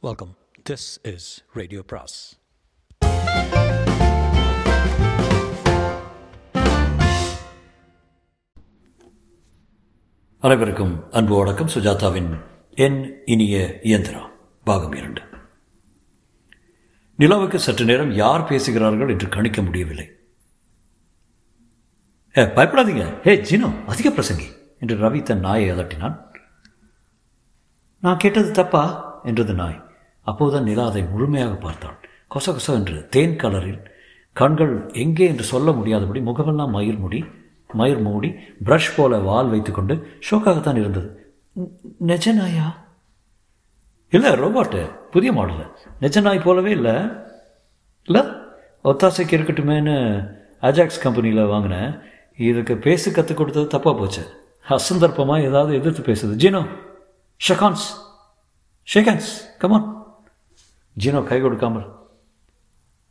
Welcome this is radio பிராஸ் அனைவருக்கும் அன்பு வணக்கம். சுஜாதாவின் என் இனிய இயந்திரா பாகம் இரண்டு. நிலாவுக்கு சற்று நேரம் யார் பேசுகிறார்கள் என்று கணிக்க முடியவில்லை. ஏ பயப்படாதீங்க. ஹே ஜினோ அதிக பிரசங்கி என்று ரவி தன் நாயை அதட்டினான் நான் கேட்டது தப்பா? என்றது நாய். அப்போதுதான் நிலா அதை முழுமையாக பார்த்தாள் கொச கொச என்று தேன் கலரில் கண்கள் எங்கே என்று சொல்ல முடியாதபடி முகமெல்லாம் மயிர் முடி மயிர் மூடி பிரஷ் போல வால் வைத்துக்கொண்டு ஷோக்காகத்தான் இருந்தது. "ந- நிஜ நாயா இல்லை ரோபாட்டு புதிய மாடல் நிஜ நாய் போலவே இல்லை. இல்லை ஒத்தாசைக்கு இருக்கட்டுமேன்னு அஜாக்ஸ் கம்பெனியில் வாங்கினேன் இதுக்கு பேச கற்றுக் கொடுத்தது தப்பாக போச்சு. அசந்தர்ப்பமாக ஏதாவது எதிர்த்து பேசுது. ஜீனோ ஷகான்ஸ் ஷேகான்ஸ் கமான் ஜீனோ கை கொடுக்காமல்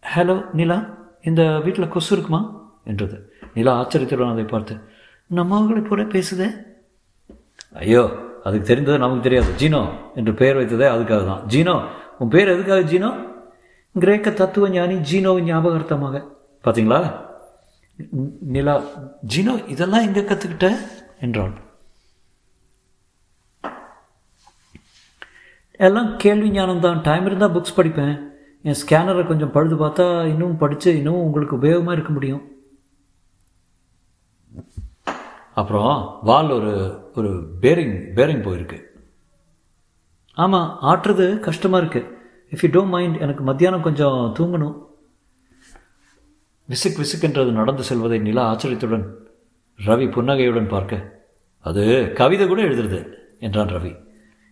ஹலோ நிலா இந்த வீட்டில் கொசு இருக்குமா? என்றது. நிலா ஆச்சரியத்துடன் அதை பார்த்து நம்ம அவங்களை போல பேசுதே? ஐயோ அதுக்கு தெரிந்தது நமக்கு தெரியாது ஜீனோ என்று பெயர் வைத்ததே அதுக்காக தான். ஜீனோ உன் பேர் எதுக்காக ஜீனோ? கிரேக்க தத்துவ ஞானி ஜீனோ ஞாபகார்த்தமாக. பார்த்தீங்களா? நிலா ஜீனோ இதெல்லாம் எங்கே கற்றுக்கிட்ட என்றாள். எல்லாம் கேள்வி ஞானம் தான். டைம் இருந்தால் புக்ஸ் படிப்பேன். என் ஸ்கேனரை கொஞ்சம் பழுது பார்த்தா இன்னும் படித்து இன்னும் உங்களுக்கு உபயோகமாக இருக்க முடியும். அப்புறம் வால் ஒரு ஒரு பேரிங் பேரிங் போயிருக்கு. ஆமாம் ஆட்டுறது கஷ்டமாக இருக்குது இஃப் யூ டோன்ட் மைண்ட் எனக்கு மத்தியானம் கொஞ்சம் தூங்கணும். விசுக் விசுக்கென்றது நடந்து செல்வதை நிலா ஆச்சரியத்துடன் ரவி புன்னகையுடன் பார்க்க அது கவிதை கூட எழுதுறது என்றான் ரவி.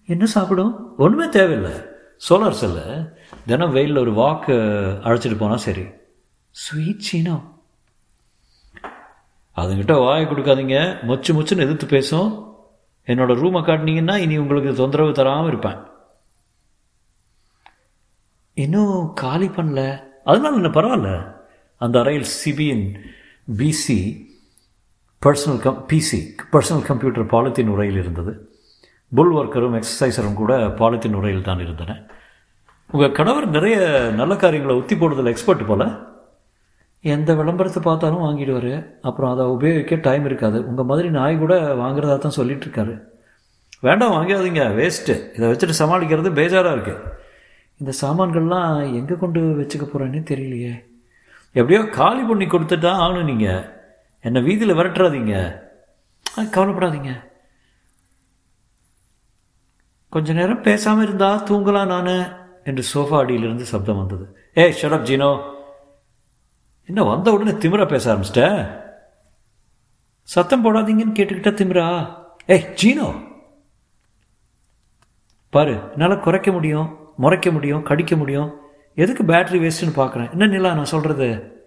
என்ன சாப்பிடும்? ஒன்றுமே தேவையில்லை. சோலார் செல்ல தினம் வெயிலில் ஒரு வாக்கு அழைச்சிட்டு போனால் சரி. ஸ்வீட் சீனோ அதுங்கிட்ட வாயை கொடுக்காதீங்க. மொச்சு மொச்சுன்னு எதிர்த்து பேசும். என்னோட ரூமை காட்டினீங்கன்னா இனி உங்களுக்கு தொந்தரவு தராமல் இருப்பேன். இன்னும் காலி பண்ணல. அதனால என்ன பரவாயில்ல. அந்த அறையில் சிபியின் PC personal com PC personal computer polythene உரையில் இருந்தது. புல் ஒர்க்கரும் எக்ஸசைசரும் கூட பாலித்தின் உரையில் தான் இருந்தன. உங்கள் கணவர் நிறைய நல்ல காரியங்களை ஒத்தி போடுறதில் எக்ஸ்பர்ட் போல. எந்த விளம்பரத்தை பார்த்தாலும் வாங்கிடுவார். அப்புறம் அதை உபயோகிக்க டைம் இருக்காது. உங்கள் மாதிரி நாய் கூட வாங்குறதா தான் சொல்லிட்டு இருக்காரு. வேண்டாம் வாங்காதீங்க. வேஸ்ட்டு இதை வச்சுட்டு சமாளிக்கிறது பேஜாராக இருக்குது இந்த சாமான்கள்லாம் எங்கே கொண்டு வச்சுக்க போகிறேன்னே தெரியலையே. எப்படியோ காலி பண்ணி கொடுத்துட்டா ஆகணும் நீங்கள் என்னை வீதியில் விரட்டுறாதீங்க. ஆ, கவலைப்படாதீங்க. கொஞ்ச நேரம் பேசாமல் இருந்தா தூங்கலாம் நான்? என்று சோஃபா அடியிலிருந்து சப்தம் வந்தது. ஏ ஷடப் ஜீனோ. என்ன வந்த உடனே திமிரா பேச ஆரம்பிச்சிட்ட? சத்தம் போடாதீங்கன்னு கேட்டுக்கிட்ட திமிரா? ஏய் ஜீனோ. பாரு என்னால் குறைக்க முடியும் முறைக்க முடியும் கடிக்க முடியும். எதுக்கு பேட்டரி வேஸ்ட்டுன்னு பார்க்குறேன் என்ன நிலா நான் சொல்கிறது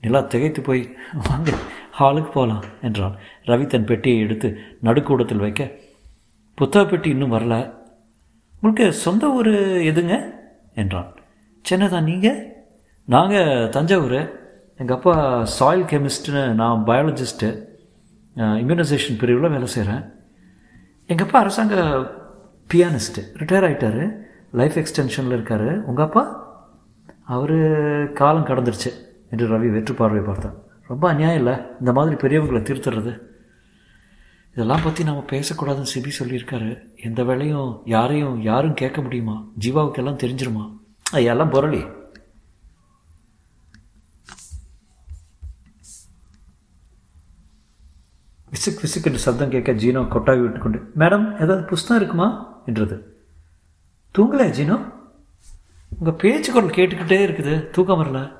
நிலா திகைத்து போய் வாங்க ஹாலுக்கு போகலாம் என்றான். ரவி தன் பெட்டியை எடுத்து நடுக்கூடத்தில் வைக்க. புத்தக பெட்டி இன்னும் வரல. உங்களுக்கு சொந்த ஊர் எதுங்க? என்றான். சென்னைதான் நீங்கள் நாங்கள் தஞ்சாவூர். எங்கள் அப்பா சாயில் கெமிஸ்ட்னு நான் பயாலஜிஸ்ட்டு இம்யூனைசேஷன் பிரிவில் வேலை செய்கிறேன் எங்கள் அப்பா அரசாங்க பியானிஸ்ட்டு ரிட்டையர் ஆகிட்டாரு லைஃப் எக்ஸ்டென்ஷனில் இருக்கார். உங்கள் அப்பா? அவர் காலம் கடந்துருச்சு என்று ரவி வெற்று பார்வை பார்த்தான். ரொம்ப அநியாயம் இல்லை? இந்த மாதிரி பெரியவங்களை திருத்துறது. இதெல்லாம் பற்றி நம்ம பேசக்கூடாதுன்னு சிபி சொல்லியிருக்காரு. எந்த வேலையும் யாரையும் யாரும் கேட்க முடியுமா? ஜீவாவுக்கு எல்லாம் தெரிஞ்சிருமா? எல்லாம் புரளி. விசுக் விசுக் என்று சப்தம் கேட்க ஜீனோ கொட்டாவி விட்டுக்கொண்டு மேடம் ஏதாவது புஸ்தகம் இருக்குமா? என்றது. தூங்கலையா ஜீனோ? உங்கள் பேச்சு குரல் கேட்டுக்கிட்டே இருக்குது. தூக்கம் வரல.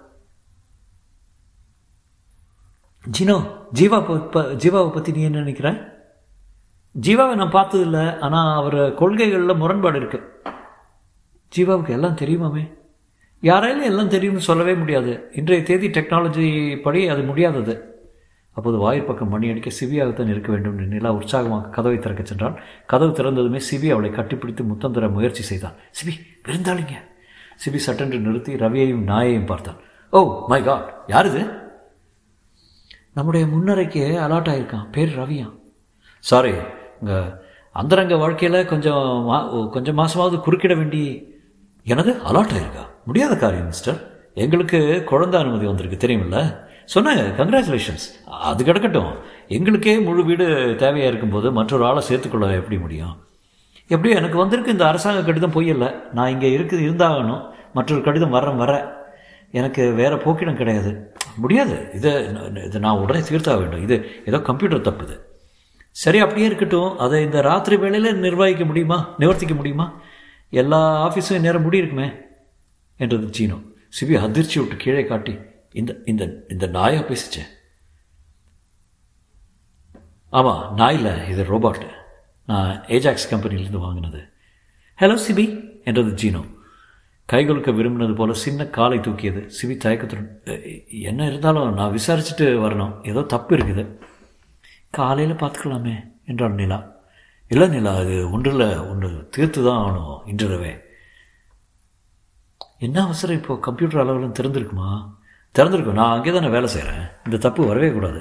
ஜீனோ ஜீவா ப- ஜீவாவை பற்றி நீ என்ன நினைக்கிற? ஜீவாவை நான் பார்த்ததில்ல ஆனால் அவர் கொள்கைகளில் முரண்பாடு இருக்கு. ஜீவாவுக்கு எல்லாம் தெரியுமாமே? யாராலும் எல்லாம் தெரியும்னு சொல்லவே முடியாது. இன்றைய தேதி டெக்னாலஜி படி அது முடியாதது. அப்போது வாயு பக்கம் மணி அடிக்க சிவியாகத்தான் இருக்க வேண்டும் என்று நிலா உற்சாகமாக கதவை திறக்கச் சென்றால் கதவு திறந்ததுமே சிவி அவளை கட்டிப்பிடித்து முத்தம் தர முயற்சி செய்தான். சிவி விருந்தாளிங்க. சிபி சட்டென்று நிறுத்தி ரவியையும் நாயையும் பார்த்தான். ஓ மை காட் யார் இது நம்முடைய முன்னரைக்கு அலாட் ஆயிருக்கான். பேர் ரவியா சாரி உங்கள் அந்தரங்க வாழ்க்கையில் கொஞ்சம் மா கொஞ்சம் மாதமாவது குறுக்கிட வேண்டி எனக்கு அலாட் ஆயிருக்கா? முடியாத காரியம் மிஸ்டர். எங்களுக்கு குழந்தை அனுமதி வந்திருக்கு தெரியுமில்ல? சொன்னாங்க கங்க்ராச்சுலேஷன்ஸ் அது கிடக்கட்டும். எங்களுக்கே முழு வீடு தேவையாக இருக்கும்போது மற்றொரு ஆளை சேர்த்துக்கொள்ள எப்படி முடியும்? எப்படியோ எனக்கு வந்திருக்கு இந்த அரசாங்க கடிதம் பொய்யல்ல. நான் இங்கே இருக்குது இருந்தாகணும். மற்றொரு கடிதம் வரேன் வர. எனக்கு வேறு போக்கிடம் கிடையாது. முடியாது. இதை இதை நான் உடனே தீர்த்தாக வேண்டும். இது ஏதோ கம்ப்யூட்டர் தப்புது சரி அப்படியே இருக்கட்டும். அதை இந்த ராத்திரி வேளையில் நிர்வகிக்க முடியுமா? நிவர்த்திக்க முடியுமா? எல்லா ஆஃபீஸும் நேரம் முடியிருக்குமே என்றது ஜீனோ. சிபி அதிர்ச்சி விட்டு கீழே காட்டி இந்த இந்த இந்த நாயாக பேசிச்சேன் ஆமாம் நாய் இல்லை இது ரோபாட். நான் ஏஜாக்ஸ் கம்பெனிலேருந்து வாங்கினது. ஹலோ சிபி என்றது ஜீனோ. கைகொலுக்க விரும்பினது போல சின்ன காலை தூக்கியது. சிபி தயக்கத்துடன் என்ன இருந்தாலும் நான் விசாரிச்சுட்டு வரணும். ஏதோ தப்பு இருக்குது. காலையில் பார்த்துக்கலாமே என்றான் நிலா. இல்லை நிலா அது ஒன்றில் ஒன்று தீர்த்து தான் ஆகணும் இன்றிரவே. என்ன அவசரம் இப்போது கம்ப்யூட்டர் அளவில் திறந்துருக்குமா? திறந்துருக்கும். நான் அங்கே தானே வேலை செய்கிறேன். இந்த தப்பு வரவே கூடாது.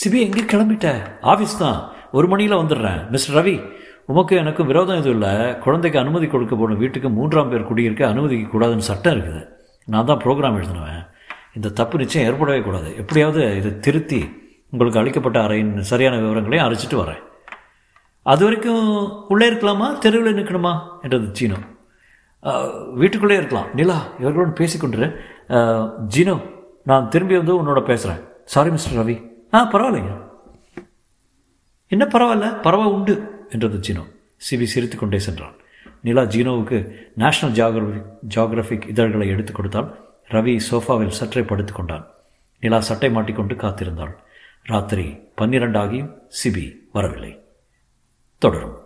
சிபி எங்கே கிளம்பிட்ட? ஆஃபீஸ் தான். ஒரு மணியில் வந்துடுறேன். மிஸ்டர் ரவி உமக்கு எனக்கும் விரோதம் எதுவும் இல்லை. குழந்தைக்கு அனுமதி கொடுக்க போன வீட்டுக்கு மூன்றாம் பேர் குடியிருக்க அனுமதிக்க கூடாதுன்னு சட்டம் இருக்குது. நான் தான் ப்ரோக்ராம் எழுதினவன். இந்த தப்பு நிச்சயம் ஏற்படவே கூடாது. எப்படியாவது இதை திருத்தி உங்களுக்கு அளிக்கப்பட்ட அறையின் சரியான விவரங்களையும் அரைச்சிட்டு வரேன். அது வரைக்கும் உள்ளே இருக்கலாமா? தெருவில் நிற்கணுமா? என்றது ஜீனோ. வீட்டுக்குள்ளே இருக்கலாம். நிலா இவர்களுடன் பேசிக்கொண்டு ஜீனோ நான் திரும்பி வந்து உன்னோட பேசுகிறேன் சாரி மிஸ்டர் ரவி. ஆ பரவாயில்லைங்க. என்ன பரவாயில்ல? பரவா உண்டு என்றது ஜீனோ. சிபி சிரித்து கொண்டே சென்றான். நிலா ஜீனோவுக்கு நேஷனல் ஜியாகிரபி ஜியாகிரபிக் இதழ்களை எடுத்துக் கொடுத்தால் ரவி சோஃபாவில் சற்றே படுத்து கொண்டான் நிலா சட்டை மாட்டிக்கொண்டு காத்திருந்தாள். ராத்திரி பன்னிரண்டாகியும் சிபி வரவில்லை. தொடரும்.